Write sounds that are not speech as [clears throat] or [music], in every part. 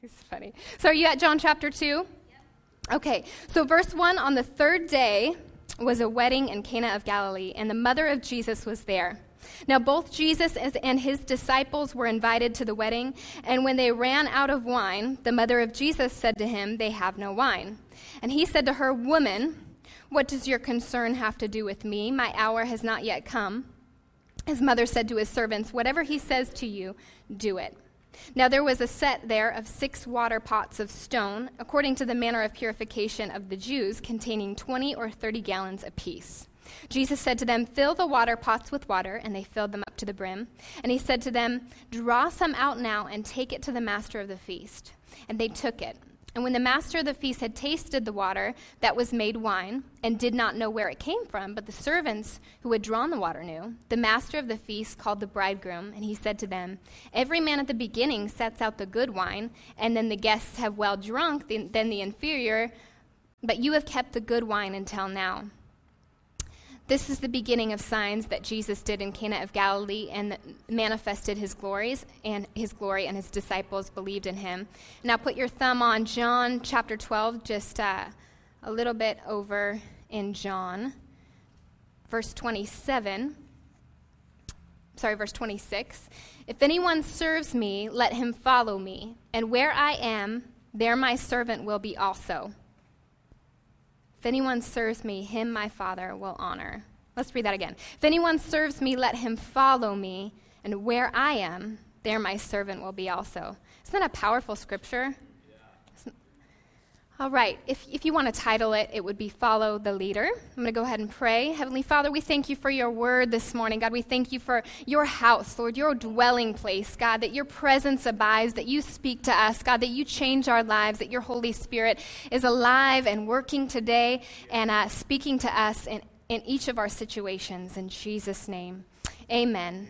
[laughs] He's funny. So, are you at John chapter 2? Yep. Okay, so verse 1 on the third day was a wedding in Cana of Galilee, and the mother of Jesus was there. Now, both Jesus and his disciples were invited to the wedding, and when they ran out of wine, the mother of Jesus said to him, They have no wine. And he said to her, Woman, what does your concern have to do with me? My hour has not yet come. His mother said to his servants, Whatever he says to you, do it. Now there was a set there of six water pots of stone, according to the manner of purification of the Jews, containing twenty or thirty gallons apiece. Jesus said to them, Fill the water pots with water, and they filled them up to the brim. And he said to them, Draw some out now and take it to the master of the feast. And they took it. And when the master of the feast had tasted the water that was made wine, and did not know where it came from, but the servants who had drawn the water knew, the master of the feast called the bridegroom, and he said to them, Every man at the beginning sets out the good wine, and then the guests have well drunk, then the inferior, but you have kept the good wine until now. This is the beginning of signs that Jesus did in Cana of Galilee and manifested his glories and his glory, and his disciples believed in him. Now put your thumb on John chapter 12, just uh, a little bit over in John, verse 27. Sorry, verse 26. If anyone serves me, let him follow me, and where I am, there my servant will be also. If anyone serves me, him my Father will honor. Let's read that again. If anyone serves me, let him follow me, and where I am, there my servant will be also. Isn't that a powerful scripture? All right, if, if you want to title it, it would be Follow the Leader. I'm going to go ahead and pray. Heavenly Father, we thank you for your word this morning. God, we thank you for your house, Lord, your dwelling place, God, that your presence abides, that you speak to us, God, that you change our lives, that your Holy Spirit is alive and working today and uh, speaking to us in in each of our situations. In Jesus' name, amen.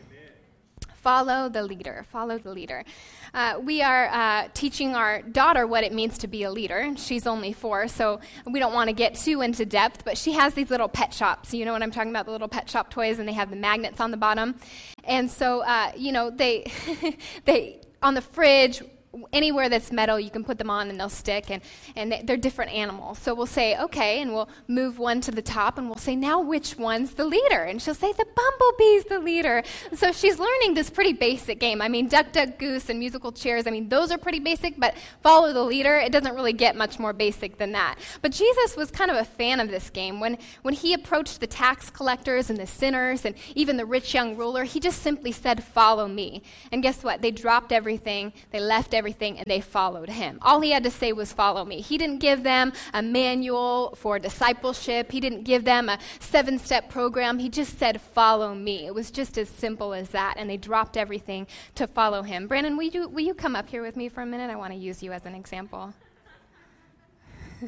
Follow the leader. Follow the leader. Uh, we are uh, teaching our daughter what it means to be a leader. She's only four, so we don't want to get too into depth, but she has these little pet shops. You know what I'm talking about? The little pet shop toys, and they have the magnets on the bottom. And so, uh, you know, they, [laughs] they, on the fridge, anywhere that's metal, you can put them on and they'll stick, and, and they're different animals. So we'll say, okay, and we'll move one to the top, and we'll say, now which one's the leader? And she'll say, the bumblebee's the leader. So she's learning this pretty basic game. I mean, duck, duck, goose, and musical chairs, I mean, those are pretty basic, but follow the leader, it doesn't really get much more basic than that. But Jesus was kind of a fan of this game. When, when he approached the tax collectors and the sinners and even the rich young ruler, he just simply said, follow me. And guess what? They dropped everything, they left everything and they followed him. All he had to say was, Follow me. He didn't give them a manual for discipleship, he didn't give them a seven step program. He just said, Follow me. It was just as simple as that, and they dropped everything to follow him. Brandon, will you, will you come up here with me for a minute? I want to use you as an example.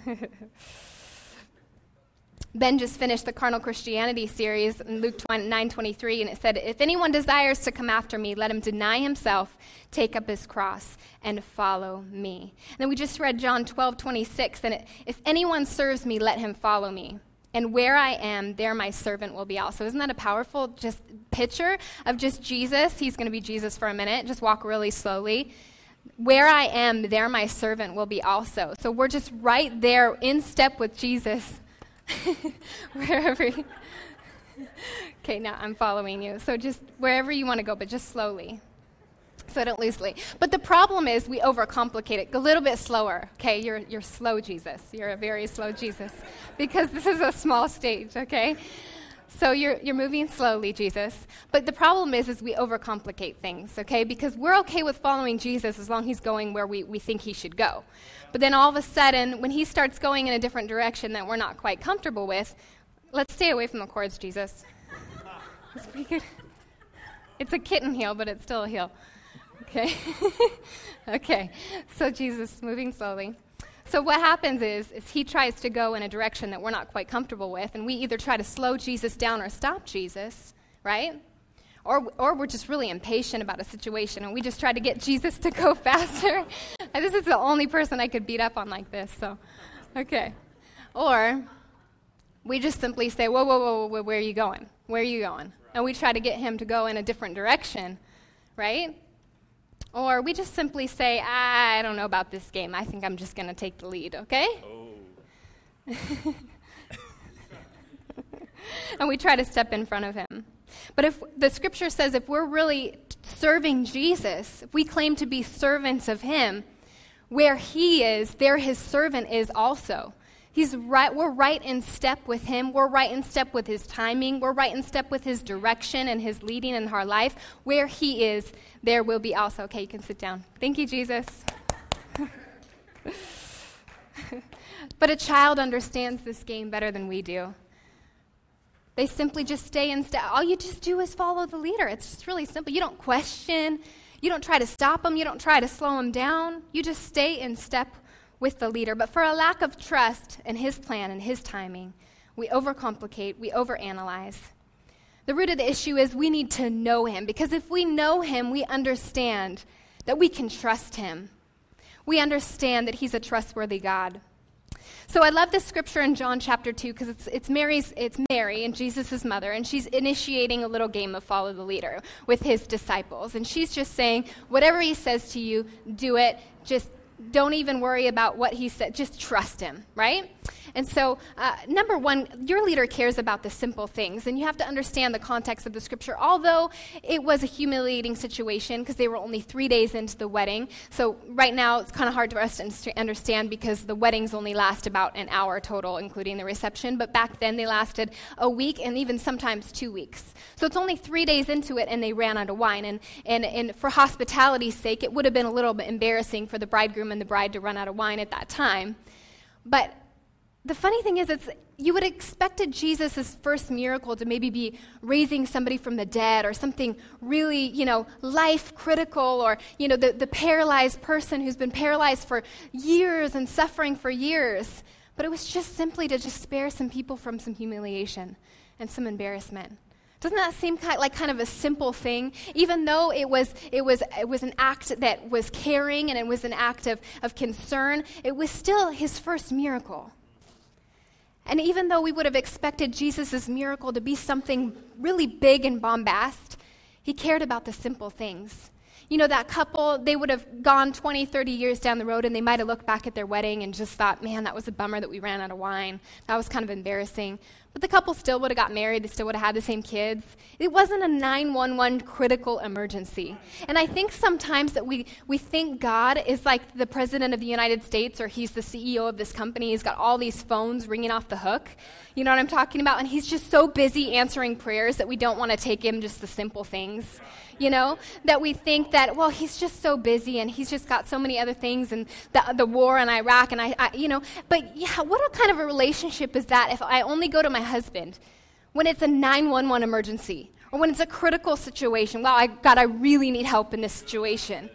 [laughs] Ben just finished the Carnal Christianity series in Luke 9:23 and it said, "If anyone desires to come after me, let him deny himself, take up his cross and follow me." And then we just read John 12:26 and it, if anyone serves me, let him follow me. And where I am, there my servant will be also. Isn't that a powerful just picture of just Jesus? He's going to be Jesus for a minute. Just walk really slowly where I am, there my servant will be also. So we're just right there in step with Jesus. [laughs] wherever. [laughs] Okay, now I'm following you. So just wherever you want to go, but just slowly. So I don't lose. But the problem is we overcomplicate it. A little bit slower. Okay, you're, you're slow Jesus. You're a very slow Jesus. Because this is a small stage, okay? So you're, you're moving slowly, Jesus. But the problem is, is we overcomplicate things, okay? Because we're okay with following Jesus as long as he's going where we, we think he should go. But then all of a sudden, when he starts going in a different direction that we're not quite comfortable with, let's stay away from the cords, Jesus. [laughs] That's pretty good. It's a kitten heel, but it's still a heel. Okay? [laughs] okay. So Jesus moving slowly. So what happens is, is he tries to go in a direction that we're not quite comfortable with, and we either try to slow Jesus down or stop Jesus, right? Or, or we're just really impatient about a situation and we just try to get Jesus to go [laughs] faster. [laughs] this is the only person I could beat up on like this, so, okay. Or we just simply say, whoa, whoa, whoa, whoa, where are you going? Where are you going? And we try to get him to go in a different direction, right? Or we just simply say, I don't know about this game. I think I'm just going to take the lead, okay? Oh. [laughs] and we try to step in front of him. But if the scripture says if we're really serving Jesus, if we claim to be servants of him, where he is, there his servant is also. He's right, we're right in step with him. We're right in step with his timing. We're right in step with his direction and his leading in our life. Where he is, there will be also. Okay, you can sit down. Thank you, Jesus. [laughs] but a child understands this game better than we do. They simply just stay in step. All you just do is follow the leader. It's just really simple. You don't question. You don't try to stop them. You don't try to slow them down. You just stay in step with the leader. But for a lack of trust in his plan and his timing, we overcomplicate, we overanalyze. The root of the issue is we need to know him because if we know him, we understand that we can trust him. We understand that he's a trustworthy God. So I love this scripture in John chapter 2 because it's, it's, Mary's, it's Mary and Jesus' mother, and she's initiating a little game of follow the leader with his disciples. And she's just saying, whatever he says to you, do it. Just don't even worry about what he said. Just trust him, right? And so, uh, number one, your leader cares about the simple things, and you have to understand the context of the scripture. Although it was a humiliating situation because they were only three days into the wedding, so right now it's kind of hard for us to understand because the weddings only last about an hour total, including the reception. But back then they lasted a week and even sometimes two weeks. So it's only three days into it, and they ran out of wine. And, and, and for hospitality's sake, it would have been a little bit embarrassing for the bridegroom and the bride to run out of wine at that time. But the funny thing is, it's, you would have expected Jesus' first miracle to maybe be raising somebody from the dead or something really, you know, life critical or, you know, the, the paralyzed person who's been paralyzed for years and suffering for years. But it was just simply to just spare some people from some humiliation and some embarrassment. Doesn't that seem kind, like kind of a simple thing? Even though it was, it, was, it was an act that was caring and it was an act of, of concern, it was still his first miracle. And even though we would have expected Jesus' miracle to be something really big and bombast, he cared about the simple things. You know, that couple, they would have gone 20, 30 years down the road and they might have looked back at their wedding and just thought, man, that was a bummer that we ran out of wine. That was kind of embarrassing. But the couple still would have got married, they still would have had the same kids. It wasn't a 911 critical emergency. And I think sometimes that we, we think God is like the president of the United States or he's the CEO of this company. He's got all these phones ringing off the hook. You know what I'm talking about? And he's just so busy answering prayers that we don't want to take him just the simple things you know? That we think that, well, he's just so busy and he's just got so many other things and the, the war in Iraq and I, I, you know. But yeah, what kind of a relationship is that if I only go to my husband when it's a 911 emergency or when it's a critical situation? Wow, I, God, I really need help in this situation.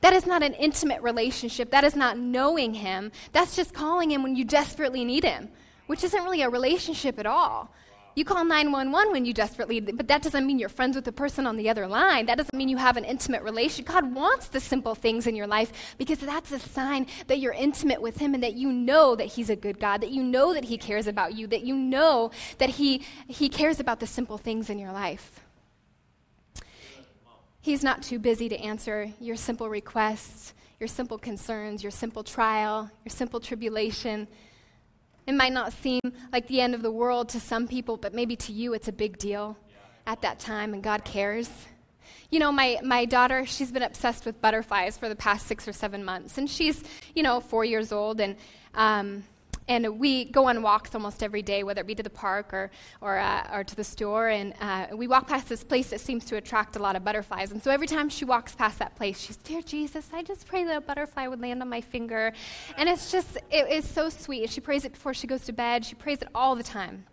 That is not an intimate relationship. That is not knowing him. That's just calling him when you desperately need him, which isn't really a relationship at all. You call 911 when you desperately, but that doesn't mean you're friends with the person on the other line. That doesn't mean you have an intimate relationship. God wants the simple things in your life because that's a sign that you're intimate with Him and that you know that He's a good God, that you know that He cares about you, that you know that He, he cares about the simple things in your life. He's not too busy to answer your simple requests, your simple concerns, your simple trial, your simple tribulation. It might not seem like the end of the world to some people, but maybe to you it's a big deal at that time, and God cares. You know, my, my daughter, she's been obsessed with butterflies for the past six or seven months, and she's, you know, four years old, and um, and we go on walks almost every day, whether it be to the park or, or, uh, or to the store. And uh, we walk past this place that seems to attract a lot of butterflies. And so every time she walks past that place, she's, Dear Jesus, I just pray that a butterfly would land on my finger. And it's just, it is so sweet. She prays it before she goes to bed, she prays it all the time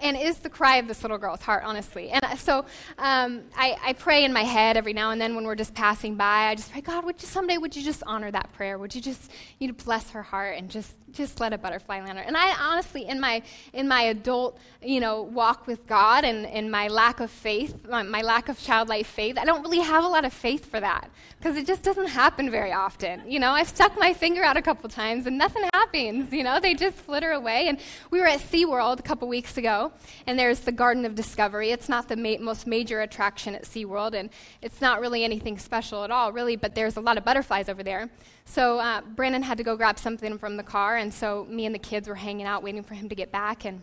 and is the cry of this little girl's heart, honestly. And so um, I, I, pray in my head every now and then when we're just passing by. I just pray, God, would you someday would you just honor that prayer? Would you just you know bless her heart and just just let a butterfly land her? And I honestly, in my in my adult you know walk with God and in my lack of faith, my, my lack of childlike faith, I don't really have a lot of faith for that because it just doesn't happen very often. You know, I've stuck my finger out a couple times and nothing happens. You know, they just flitter away. And we were at SeaWorld a couple weeks ago. And there's the Garden of Discovery. It's not the ma- most major attraction at SeaWorld, and it's not really anything special at all, really, but there's a lot of butterflies over there. So uh, Brandon had to go grab something from the car, and so me and the kids were hanging out waiting for him to get back. And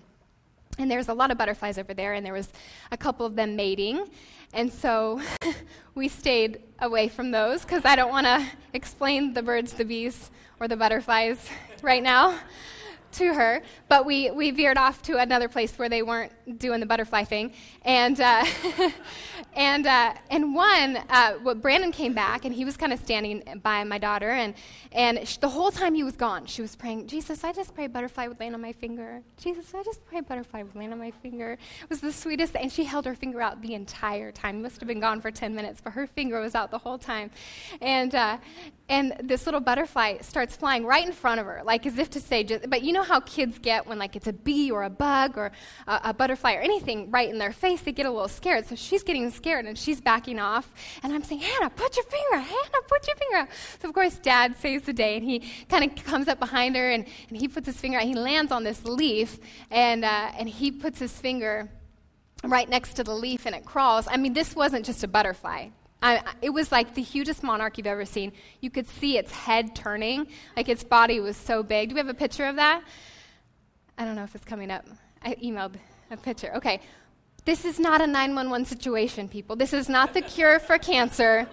and there's a lot of butterflies over there, and there was a couple of them mating. And so [laughs] we stayed away from those because I don't want to explain the birds, the bees, or the butterflies [laughs] right now [laughs] to her, but we, we veered off to another place where they weren't doing the butterfly thing. And, uh, [laughs] and, uh, and one, uh, well, Brandon came back, and he was kind of standing by my daughter, and, and sh- the whole time he was gone, she was praying, Jesus, I just pray butterfly would land on my finger. Jesus, I just pray butterfly would land on my finger. It was the sweetest, and she held her finger out the entire time. Must have been gone for 10 minutes, but her finger was out the whole time. And, uh, and this little butterfly starts flying right in front of her, like as if to say, just, but you know how kids get when like it's a bee or a bug or a, a, butterfly or anything right in their face, they get a little scared. So she's getting scared and she's backing off. And I'm saying, Hannah, put your finger, Hannah, put your finger. So of course, Dad saves the day and he kind of comes up behind her and, and he puts his finger out. He lands on this leaf and, uh, and he puts his finger right next to the leaf and it crawls. I mean, this wasn't just a butterfly. I, it was like the hugest monarch you've ever seen. You could see its head turning, like its body was so big. Do we have a picture of that? I don't know if it's coming up. I emailed a picture. Okay. This is not a 911 situation, people. This is not the cure for cancer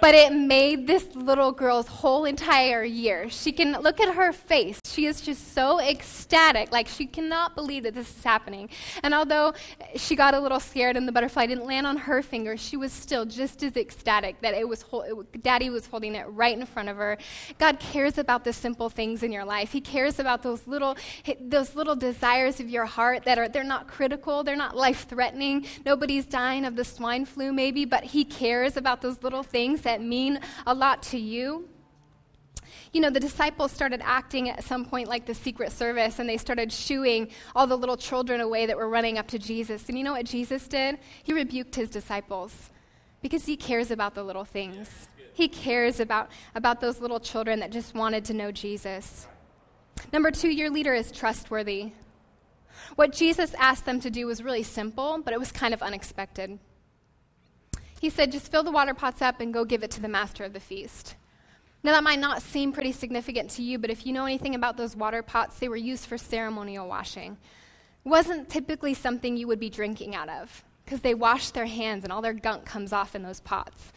but it made this little girl's whole entire year. She can look at her face. She is just so ecstatic. Like she cannot believe that this is happening. And although she got a little scared and the butterfly didn't land on her finger, she was still just as ecstatic that it was it, daddy was holding it right in front of her. God cares about the simple things in your life. He cares about those little those little desires of your heart that are they're not critical, they're not life-threatening. Nobody's dying of the swine flu maybe, but he cares about those little things that mean a lot to you. You know, the disciples started acting at some point like the Secret Service, and they started shooing all the little children away that were running up to Jesus. And you know what Jesus did? He rebuked his disciples because he cares about the little things. He cares about, about those little children that just wanted to know Jesus. Number two, your leader is trustworthy. What Jesus asked them to do was really simple, but it was kind of unexpected. He said, just fill the water pots up and go give it to the master of the feast. Now, that might not seem pretty significant to you, but if you know anything about those water pots, they were used for ceremonial washing. It wasn't typically something you would be drinking out of because they wash their hands and all their gunk comes off in those pots.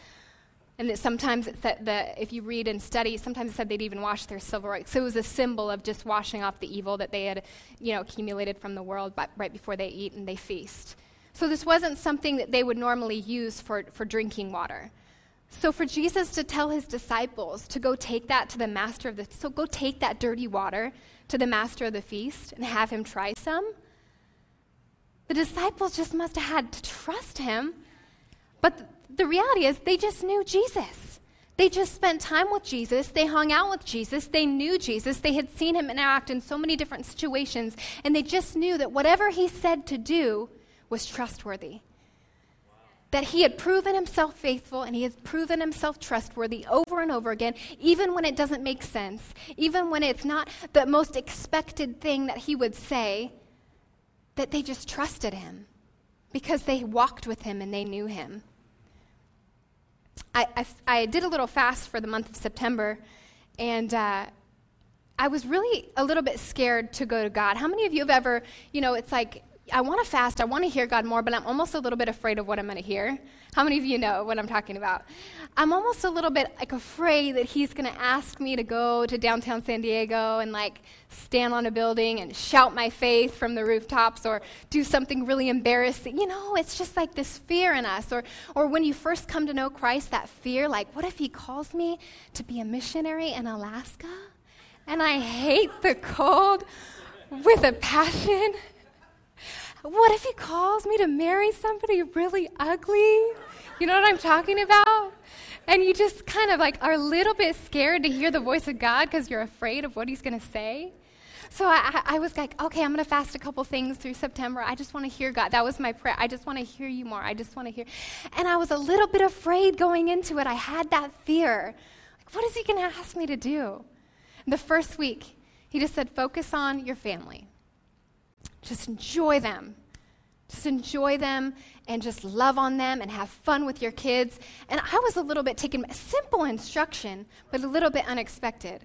And that sometimes it said that if you read and study, sometimes it said they'd even wash their silverware. So it was a symbol of just washing off the evil that they had, you know, accumulated from the world right before they eat and they feast. So this wasn't something that they would normally use for, for drinking water. So for Jesus to tell his disciples to go take that to the master of the so go take that dirty water to the master of the feast and have him try some. The disciples just must have had to trust him. But th- the reality is they just knew Jesus. They just spent time with Jesus. They hung out with Jesus. They knew Jesus. They had seen him interact in so many different situations. And they just knew that whatever he said to do, was trustworthy. That he had proven himself faithful and he had proven himself trustworthy over and over again, even when it doesn't make sense, even when it's not the most expected thing that he would say, that they just trusted him because they walked with him and they knew him. I, I, I did a little fast for the month of September, and uh, I was really a little bit scared to go to God. How many of you have ever, you know, it's like I want to fast, I want to hear God more, but I'm almost a little bit afraid of what I'm going to hear. How many of you know what I'm talking about? I'm almost a little bit like afraid that he's going to ask me to go to downtown San Diego and like stand on a building and shout my faith from the rooftops or do something really embarrassing. You know, it's just like this fear in us. Or or when you first come to know Christ, that fear like what if he calls me to be a missionary in Alaska? And I hate the cold with a passion. What if he calls me to marry somebody really ugly? You know what I'm talking about? And you just kind of like are a little bit scared to hear the voice of God because you're afraid of what he's going to say. So I, I, was like, okay, I'm going to fast a couple things through September. I just want to hear God. That was my prayer. I just want to hear you more. I just want to hear. And I was a little bit afraid going into it. I had that fear. Like, what is he going to ask me to do? The first week, he just said, focus on your family. Just enjoy them. Just enjoy them and just love on them and have fun with your kids. And I was a little bit taken, simple instruction, but a little bit unexpected.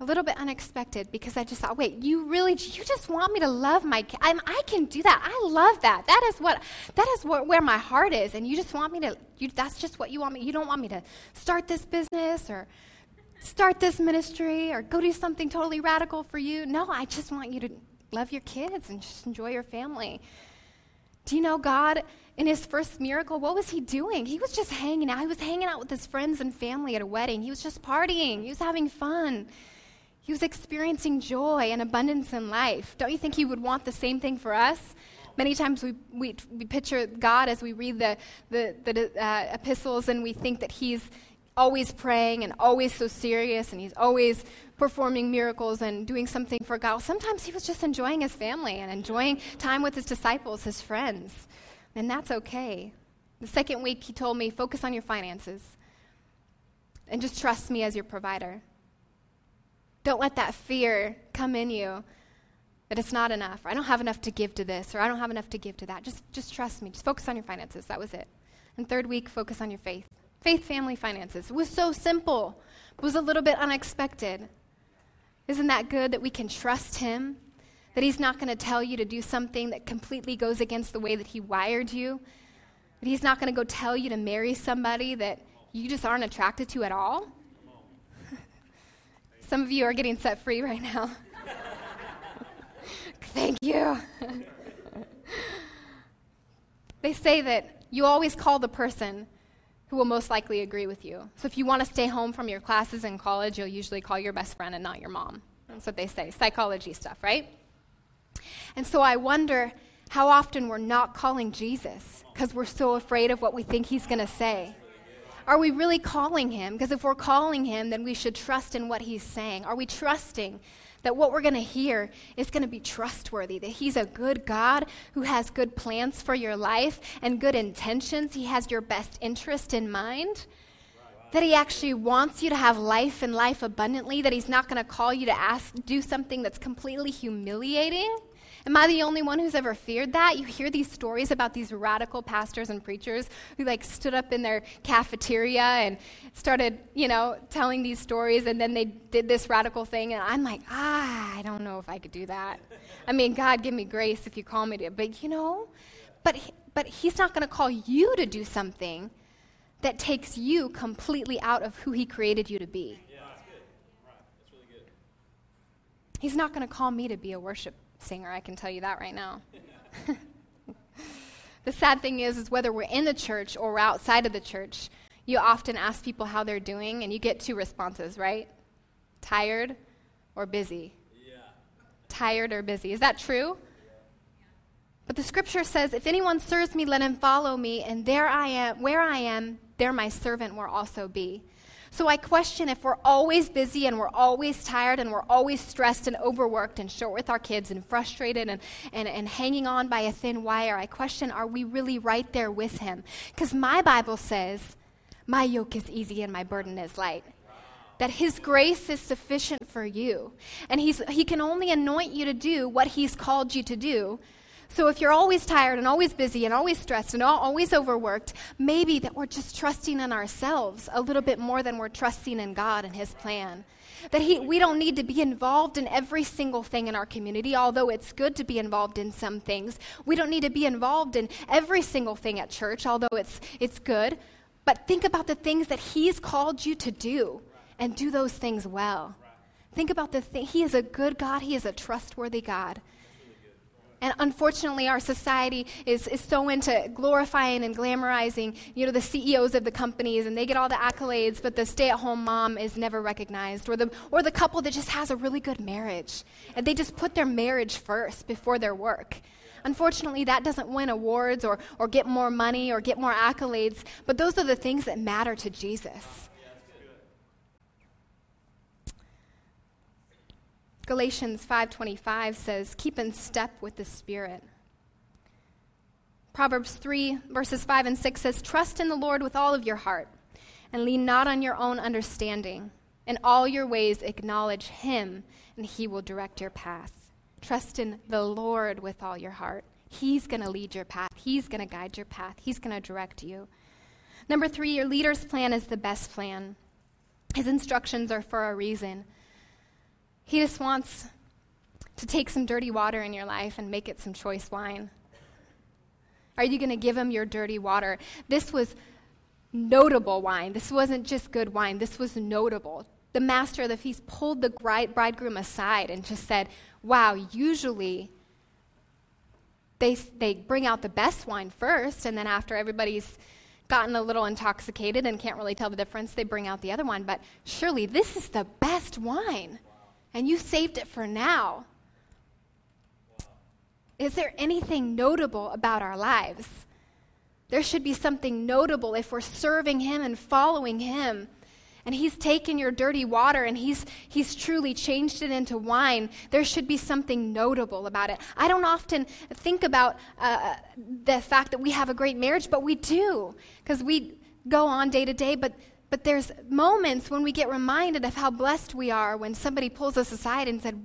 A little bit unexpected because I just thought, wait, you really, you just want me to love my? I can do that. I love that. That is what, that is what, where my heart is. And you just want me to, you, that's just what you want me. You don't want me to start this business or start this ministry or go do something totally radical for you. No, I just want you to love your kids and just enjoy your family. Do you know God, in his first miracle, what was he doing? He was just hanging out. He was hanging out with his friends and family at a wedding. He was just partying. He was having fun. He was experiencing joy and abundance in life. Don't you think he would want the same thing for us? Many times we, we, we picture God as we read the, the, the uh, epistles and we think that he's always praying and always so serious and he's always performing miracles and doing something for God. Sometimes he was just enjoying his family and enjoying time with his disciples, his friends. And that's okay. The second week, he told me, focus on your finances and just trust me as your provider. Don't let that fear come in you that it's not enough, or I don't have enough to give to this, or I don't have enough to give to that. Just, just trust me. Just focus on your finances. That was it. And third week, focus on your faith. Faith, family, finances. Was so simple, was a little bit unexpected. Isn't that good that we can trust Him? That He's not going to tell you to do something that completely goes against the way that He wired you? That He's not going to go tell you to marry somebody that you just aren't attracted to at all? [laughs] Some of you are getting set free right now. [laughs] Thank you. [laughs] they say that you always call the person who will most likely agree with you. So if you want to stay home from your classes in college, you'll usually call your best friend and not your mom. That's what they say, psychology stuff, right? And so I wonder how often we're not calling Jesus because we're so afraid of what we think he's going to say. Are we really calling him? Because if we're calling him, then we should trust in what he's saying. Are we trusting that what we're going to hear is going to be trustworthy, that He's a good God who has good plans for your life and good intentions. He has your best interest in mind. That he actually wants you to have life and life abundantly, that he's not going to call you to ask, do something that's completely humiliating. Am I the only one who's ever feared that? You hear these stories about these radical pastors and preachers who like stood up in their cafeteria and started, you know, telling these stories and then they did this radical thing and I'm like, ah, I don't know if I could do that. I mean, God, give me grace if you call me to, but you know, but but he's not going to call you to do something that takes you completely out of who he created you to be. Yeah, that's good. Right. That's really good. He's not going to call me to be a worship singer, I can tell you that right now. [laughs] the sad thing is, is whether we're in the church or we're outside of the church, you often ask people how they're doing, and you get two responses, right? Tired or busy. Yeah. Tired or busy. Is that true? But the scripture says, if anyone serves me, let him follow me, and there I am, where I am, there my servant will also be. So I question if we're always busy and we're always tired and we're always stressed and overworked and short with our kids and frustrated and, and, and hanging on by a thin wire, I question are we really right there with Him? Because my Bible says, My yoke is easy and my burden is light that his grace is sufficient for you. And he's, he can only anoint you to do what he's called you to do. So if you're always tired and always busy and always stressed and always overworked, maybe that we're just trusting in ourselves a little bit more than we're trusting in God and his plan. That he, we don't need to be involved in every single thing in our community, although it's good to be involved in some things. We don't need to be involved in every single thing at church, although it's, it's good. But think about the things that he's called you to do and do those things well. Think about the thing. He is a good God, he is a trustworthy God. And unfortunately, our society is, is so into glorifying and glamorizing, you know, the CEOs of the companies, and they get all the accolades, but the stay-at-home mom is never recognized, or the, or the couple that just has a really good marriage, and they just put their marriage first before their work. Unfortunately, that doesn't win awards or, or get more money or get more accolades, but those are the things that matter to Jesus. Galatians 5:25 says, "Keep in step with the Spirit." Proverbs 3 verses 5 and 6 says, "Trust in the Lord with all of your heart and lean not on your own understanding. In all your ways acknowledge him, and he will direct your path." Trust in the Lord with all your heart He's going to lead your path, He's going to guide your path, He's going to direct you. Number three, your leader's plan is the best plan. His instructions are for a reason. He just wants to take some dirty water in your life and make it some choice wine. Are you going to give him your dirty water? This was notable wine. This wasn't just good wine, this was notable. The master of the feast pulled the bridegroom aside and just said, Wow, usually they, they bring out the best wine first, and then after everybody's gotten a little intoxicated and can't really tell the difference, they bring out the other one. But surely this is the best wine, and you saved it for now. Is there anything notable about our lives? There should be something notable if we're serving Him and following Him. And He's taken your dirty water and he's, he's truly changed it into wine. There should be something notable about it. I don't often think about uh, the fact that we have a great marriage, but we do, because we go on day to day. But, but there's moments when we get reminded of how blessed we are when somebody pulls us aside and said,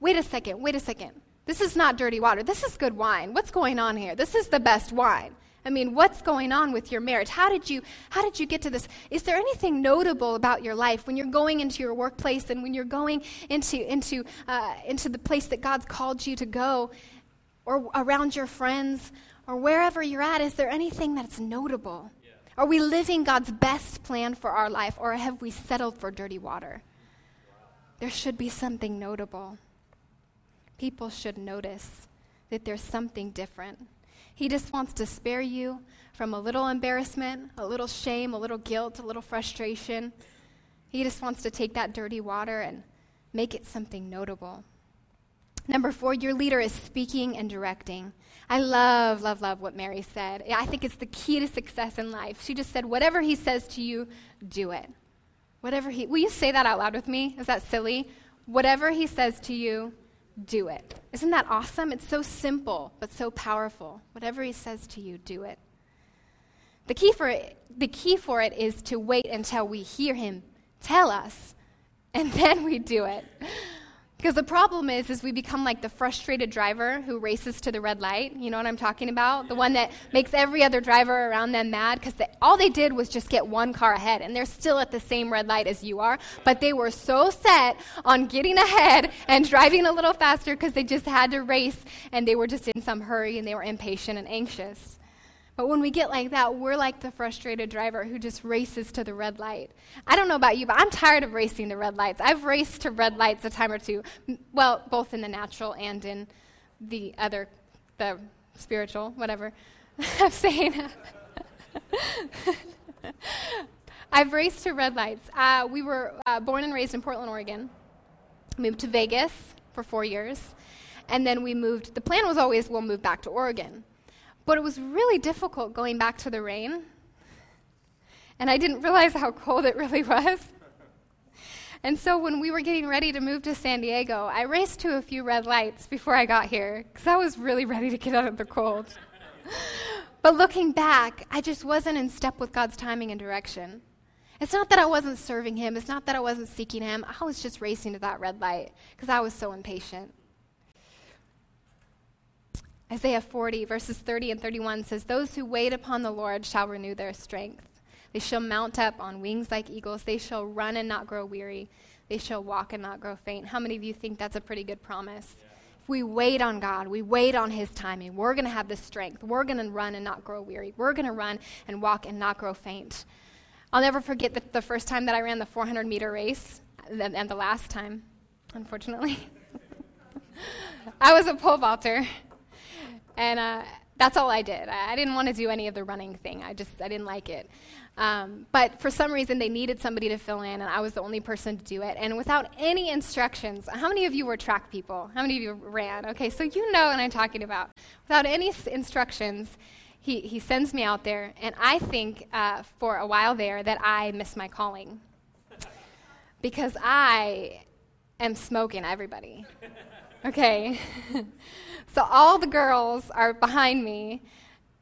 Wait a second, wait a second. This is not dirty water. This is good wine. What's going on here? This is the best wine. I mean, what's going on with your marriage? How did you how did you get to this? Is there anything notable about your life when you're going into your workplace and when you're going into into uh, into the place that God's called you to go, or around your friends, or wherever you're at? Is there anything that's notable? Are we living God's best plan for our life, or have we settled for dirty water? There should be something notable people should notice that there's something different. He just wants to spare you from a little embarrassment, a little shame, a little guilt, a little frustration. He just wants to take that dirty water and make it something notable. Number four, your leader is speaking and directing. I love, love, love what Mary said. I think it's the key to success in life. She just said, whatever he says to you, do it. Whatever he, will you say that out loud with me? Is that silly? Whatever he says to you, do it. Isn't that awesome? It's so simple, but so powerful. Whatever he says to you, do it. The key for it, the key for it is to wait until we hear him tell us, and [laughs] then we do it. Because the problem is, is we become like the frustrated driver who races to the red light. You know what I'm talking about? The one that makes every other driver around them mad because all they did was just get one car ahead, and they're still at the same red light as you are. But they were so set on getting ahead and driving a little faster because they just had to race, and they were just in some hurry and they were impatient and anxious. But when we get like that, we're like the frustrated driver who just races to the red light. I don't know about you, but I'm tired of racing to red lights. I've raced to red lights a time or two, well, both in the natural and in the other, the spiritual, whatever [laughs] I'm saying. [laughs] I've raced to red lights. Uh, we were uh, born and raised in Portland, Oregon. Moved to Vegas for four years. And then we moved, the plan was always we'll move back to Oregon. But it was really difficult going back to the rain. And I didn't realize how cold it really [laughs] was. And so when we were getting ready to move to San Diego, I raced to a few red lights before I got here because I was really ready to get out of the cold. [laughs] but looking back, I just wasn't in step with God's timing and direction. It's not that I wasn't serving Him, it's not that I wasn't seeking Him. I was just racing to that red light because I was so impatient. Isaiah 40, verses 30 and 31 says, Those who wait upon the Lord shall renew their strength. They shall mount up on wings like eagles. They shall run and not grow weary. They shall walk and not grow faint. How many of you think that's a pretty good promise? Yeah. If we wait on God, we wait on His timing, we're going to have the strength. We're going to run and not grow weary. We're going to run and walk and not grow faint. I'll never forget the, the first time that I ran the 400 meter race, and, and the last time, unfortunately. [laughs] I was a pole vaulter. And uh, that's all I did. I, I, didn't want to do any of the running thing. I just, I didn't like it. Um, but for some reason, they needed somebody to fill in, and I was the only person to do it. And without any instructions, how many of you were track people? How many of you ran? Okay, so you know what I'm talking about. Without any s- instructions, he, he sends me out there, and I think uh, for a while there that I missed my calling. Because I am smoking everybody. Okay. [laughs] So all the girls are behind me,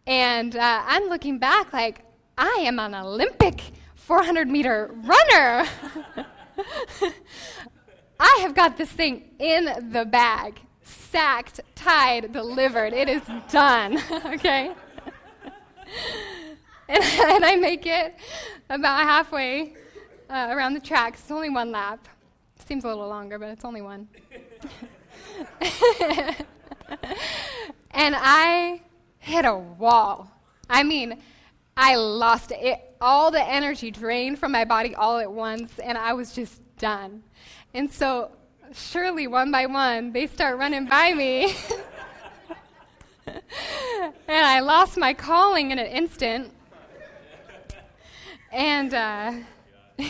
and uh, I'm looking back like, I am an Olympic 400 meter runner. [laughs] I have got this thing in the bag, sacked, tied, delivered. It is done, [laughs] okay? and, and, I make it about halfway uh, around the track. It's only one lap. Seems a little longer, but it's only one. [laughs] and I hit a wall. I mean, I lost it. All the energy drained from my body all at once, and I was just done. And so, surely one by one, they start running by me. [laughs] and I lost my calling in an instant. And uh, [laughs]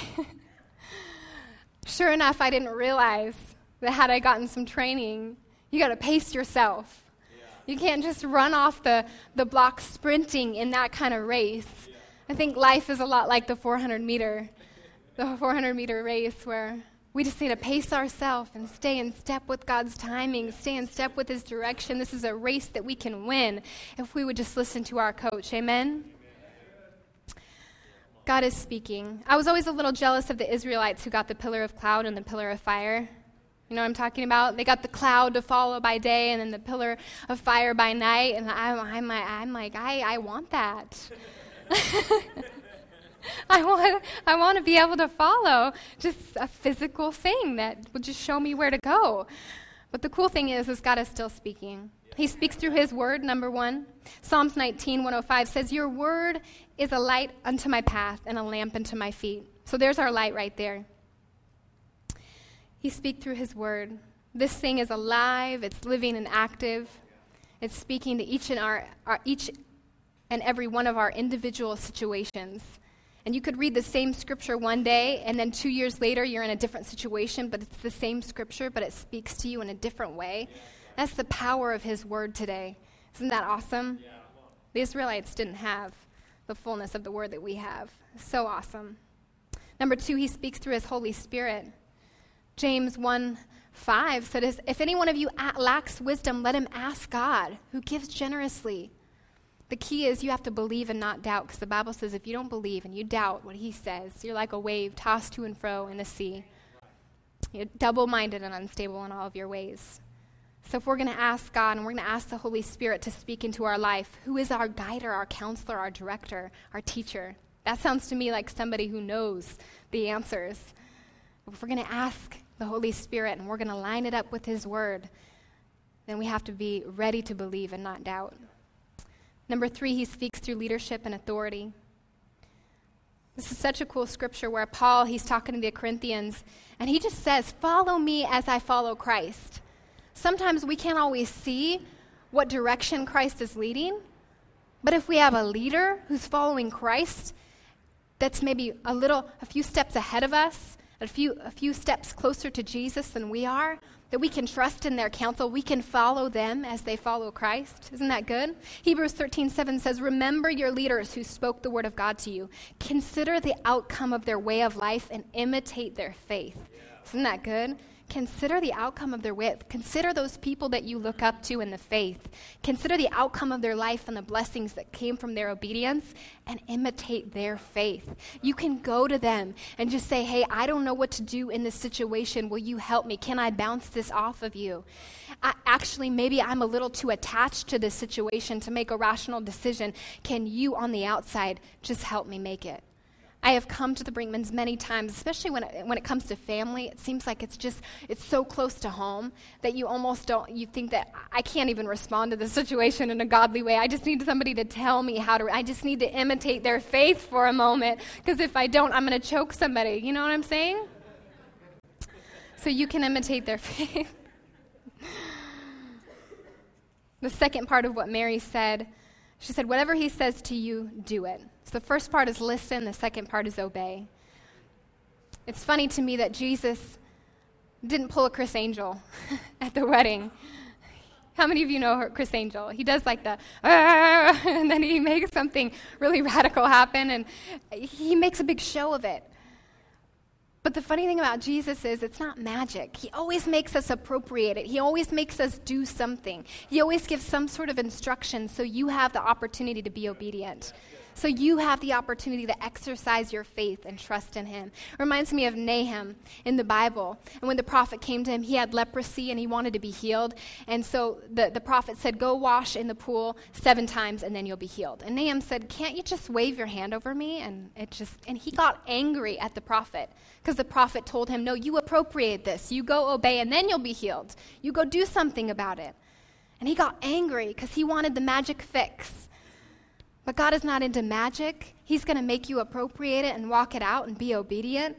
sure enough, I didn't realize that had I gotten some training, you got to pace yourself. You can't just run off the, the block sprinting in that kind of race. I think life is a lot like the 400 meter, the 400 meter race where we just need to pace ourselves and stay in step with God's timing, stay in step with His direction. This is a race that we can win if we would just listen to our coach. Amen? God is speaking. I was always a little jealous of the Israelites who got the pillar of cloud and the pillar of fire. You know what I'm talking about? They got the cloud to follow by day and then the pillar of fire by night. And I'm, I'm, I'm like, I, I want that. [laughs] I want, I want to be able to follow just a physical thing that will just show me where to go. But the cool thing is, is God is still speaking. He speaks through His word, number one. Psalms 19, 105 says, Your word is a light unto my path and a lamp unto my feet. So there's our light right there. He speaks through His Word. This thing is alive, it's living and active. It's speaking to each and, our, our, each and every one of our individual situations. And you could read the same scripture one day, and then two years later, you're in a different situation, but it's the same scripture, but it speaks to you in a different way. That's the power of His Word today. Isn't that awesome? The Israelites didn't have the fullness of the Word that we have. So awesome. Number two, He speaks through His Holy Spirit. James 1 5 said, If any one of you lacks wisdom, let him ask God, who gives generously. The key is you have to believe and not doubt, because the Bible says if you don't believe and you doubt what he says, you're like a wave tossed to and fro in the sea. You're double minded and unstable in all of your ways. So, if we're going to ask God and we're going to ask the Holy Spirit to speak into our life, who is our guider, our counselor, our director, our teacher? That sounds to me like somebody who knows the answers. If we're going to ask the Holy Spirit and we're going to line it up with His Word, then we have to be ready to believe and not doubt. Number three, he speaks through leadership and authority. This is such a cool scripture where Paul, he's talking to the Corinthians, and he just says, Follow me as I follow Christ. Sometimes we can't always see what direction Christ is leading, but if we have a leader who's following Christ, that's maybe a little, a few steps ahead of us, a few, a few steps closer to Jesus than we are, that we can trust in their counsel. We can follow them as they follow Christ. Isn't that good? Hebrews 13, 7 says, Remember your leaders who spoke the word of God to you. Consider the outcome of their way of life and imitate their faith. Isn't that good? Consider the outcome of their wit. Consider those people that you look up to in the faith. Consider the outcome of their life and the blessings that came from their obedience and imitate their faith. You can go to them and just say, Hey, I don't know what to do in this situation. Will you help me? Can I bounce this off of you? I, actually, maybe I'm a little too attached to this situation to make a rational decision. Can you on the outside just help me make it? I have come to the Brinkmans many times, especially when it, when it comes to family. It seems like it's just, it's so close to home that you almost don't, you think that I can't even respond to the [laughs] situation in a godly way. I just need somebody to tell me how to, I just need to imitate their faith for a moment, because if I don't, I'm going to choke somebody. You know what I'm saying? So you can imitate their [laughs] faith. the second part of what Mary said, she said, Whatever he says to you, do it. So the first part is listen, the second part is obey. It's funny to me that Jesus didn't pull a Criss Angel [laughs] at the wedding. How many of you know Criss Angel? He does like the, ah, [laughs] and then he makes something really [laughs] radical happen, and he makes a big show of it. But the funny thing about Jesus is it's not magic. He always makes us appropriate it. He always makes us do something. He always gives some sort of instruction so you have the opportunity to be obedient. So you have the opportunity to exercise your faith and trust in him. Reminds me of Nahum in the Bible. And when the prophet came to him, he had leprosy and he wanted to be healed. And so the, the prophet said, Go wash in the pool seven times and then you'll be healed. And Nahum said, Can't you just wave your hand over me? And it just and he got angry at the prophet because the prophet told him, No, you appropriate this. You go obey and then you'll be healed. You go do something about it. And he got angry because he wanted the magic fix. But God is not into magic. He's going to make you appropriate it and walk it out and be obedient.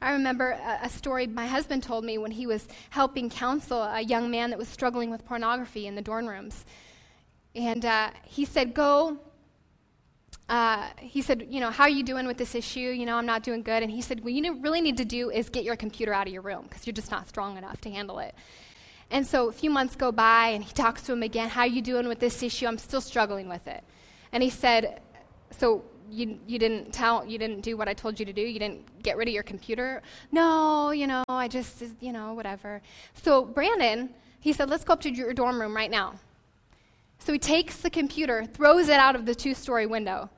I remember a, a, story my husband told me when he was helping counsel a young man that was struggling with pornography in the dorm rooms. And uh, he said, Go. Uh, he said, You know, how are you doing with this issue? You know, I'm not doing good. And he said, What you really need to do is get your computer out of your room because you're just not strong enough to handle it. And so a few months go by, and he talks to him again. How are you doing with this issue? I'm still struggling with it. And he said, So you, you didn't tell, you didn't do what I told you to do? You didn't get rid of your computer? No, you know, I just, you know, whatever. So Brandon, he said, Let's go up to your dorm room right now. So he takes the computer, throws it out of the two story window.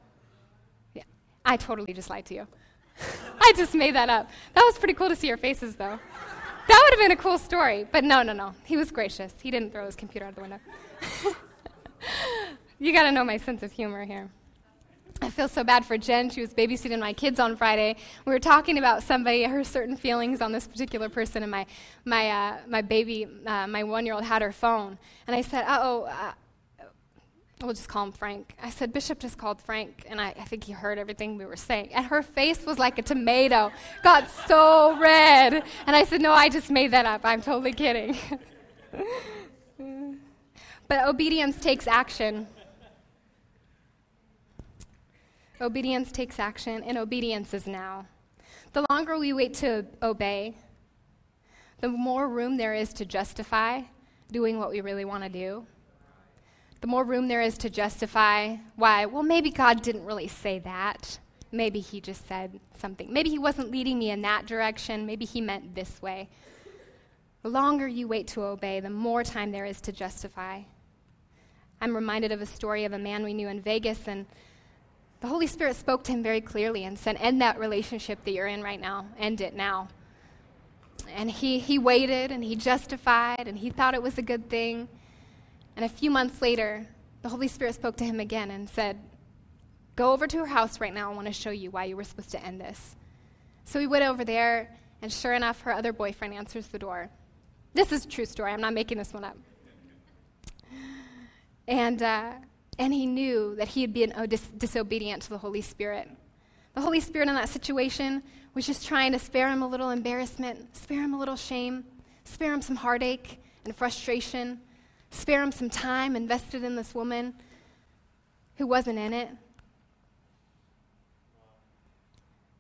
Yeah, I totally just lied to you. [laughs] I just made that up. That was pretty cool to see your faces, though. That would have been a cool story. But no, no, no. He was gracious. He didn't throw his computer out of the window. [laughs] You got to know my sense of humor here. I feel so bad for Jen. She was babysitting my kids on Friday. We were talking about somebody, her certain feelings on this particular person, and my, my, uh, my baby, uh, my one year old, had her phone. And I said, oh, we'll just call him Frank. I said, Bishop just called Frank, and I, I think he heard everything we were saying. And her face was like a tomato, got so red. And I said, No, I just made that up. I'm totally kidding. [laughs] but obedience takes action. Obedience takes action, and obedience is now. The longer we wait to obey, the more room there is to justify doing what we really want to do. The more room there is to justify why, well, maybe God didn't really say that. Maybe he just said something. Maybe he wasn't leading me in that direction. Maybe he meant this way. The longer you wait to obey, the more time there is to justify. I'm reminded of a story of a man we knew in Vegas, and the Holy Spirit spoke to him very clearly and said, End that relationship that you're in right now. End it now. And he, he waited and he justified and he thought it was a good thing. And a few months later, the Holy Spirit spoke to him again and said, Go over to her house right now. I want to show you why you were supposed to end this. So he went over there, and sure enough, her other boyfriend answers the door. This is a true story. I'm not making this one up. And uh, and he knew that he had been oh, dis- disobedient to the Holy Spirit. The Holy Spirit in that situation was just trying to spare him a little embarrassment, spare him a little shame, spare him some heartache and frustration, spare him some time invested in this woman who wasn't in it.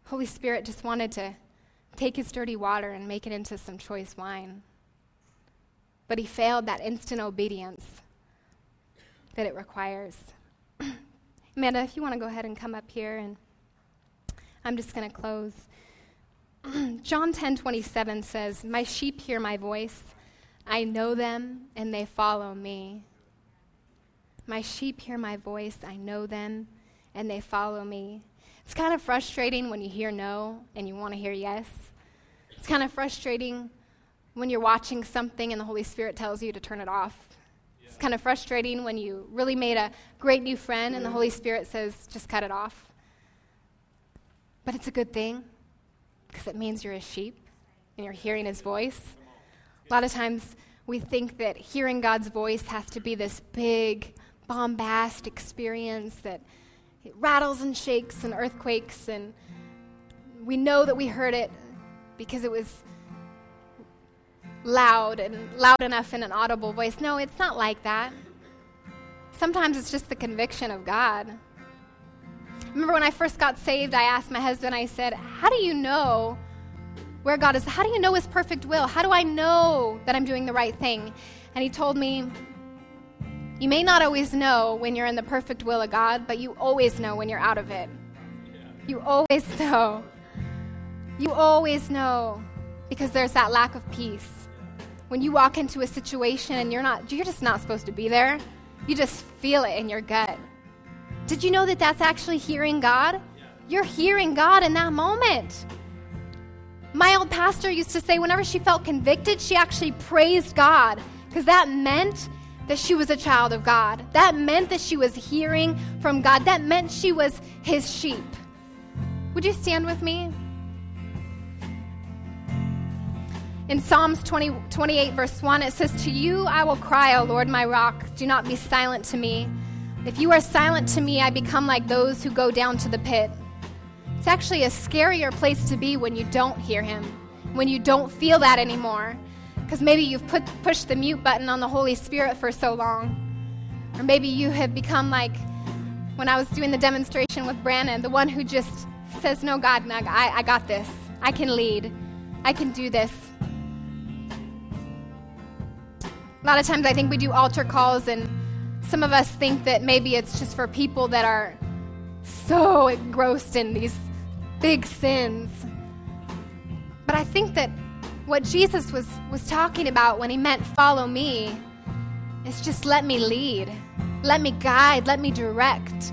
Holy Spirit just wanted to take his dirty water and make it into some choice wine. But he failed that instant obedience that it requires. [clears throat] Amanda, if you want to go ahead and come up here, and I'm just going to close. [clears throat] John 10 27 says, My sheep hear my voice. I know them, and they follow me. My sheep hear my voice. I know them, and they follow me. It's kind of frustrating when you hear no and you want to hear yes. It's kind of frustrating when you're watching something and the Holy Spirit tells you to turn it off kind of frustrating when you really made a great new friend and the mm. Holy Spirit says, just cut it off. But it's a good thing because it means you're a sheep and you're hearing his voice. A lot of times we think that hearing God's voice has to be this big, bombast experience that it rattles and shakes and earthquakes, and we know that we heard it because it was loud and loud enough in an audible voice. No, it's not like that. Sometimes it's just the conviction of God. Remember when I first got saved, I asked my husband, I said, How do you know where God is? How do you know His perfect will? How do I know that I'm doing the right thing? And he told me, You may not always know when you're in the perfect will of God, but you always know when you're out of it. You always [laughs] know. You always know because there's that lack of peace when you walk into a situation and you're not you're just not supposed to be there you just feel it in your gut Did you know that that's actually hearing God? You're hearing God in that moment. My old pastor used to say whenever she felt convicted, she actually praised God because that meant that she was a child of God. That meant that she was hearing from God. That meant she was his sheep. Would you stand with me? In Psalms 20, 28, verse 1, it says, To you I will cry, O Lord, my rock. Do not be silent to me. If you are silent to me, I become like those who go down to the pit. It's actually a scarier place to be when you don't hear him, when you don't feel that anymore. Because maybe you've put, pushed the mute button on the Holy Spirit for so long. Or maybe you have become like when I was doing the demonstration with Brandon, the one who just says, No, God, I, I got this. I can lead. I can do this. A lot of times I think we do altar calls, and some of us think that maybe it's just for people that are so engrossed in these big sins. But I think that what Jesus was, was talking about when he meant follow me is just let me lead, let me guide, let me direct.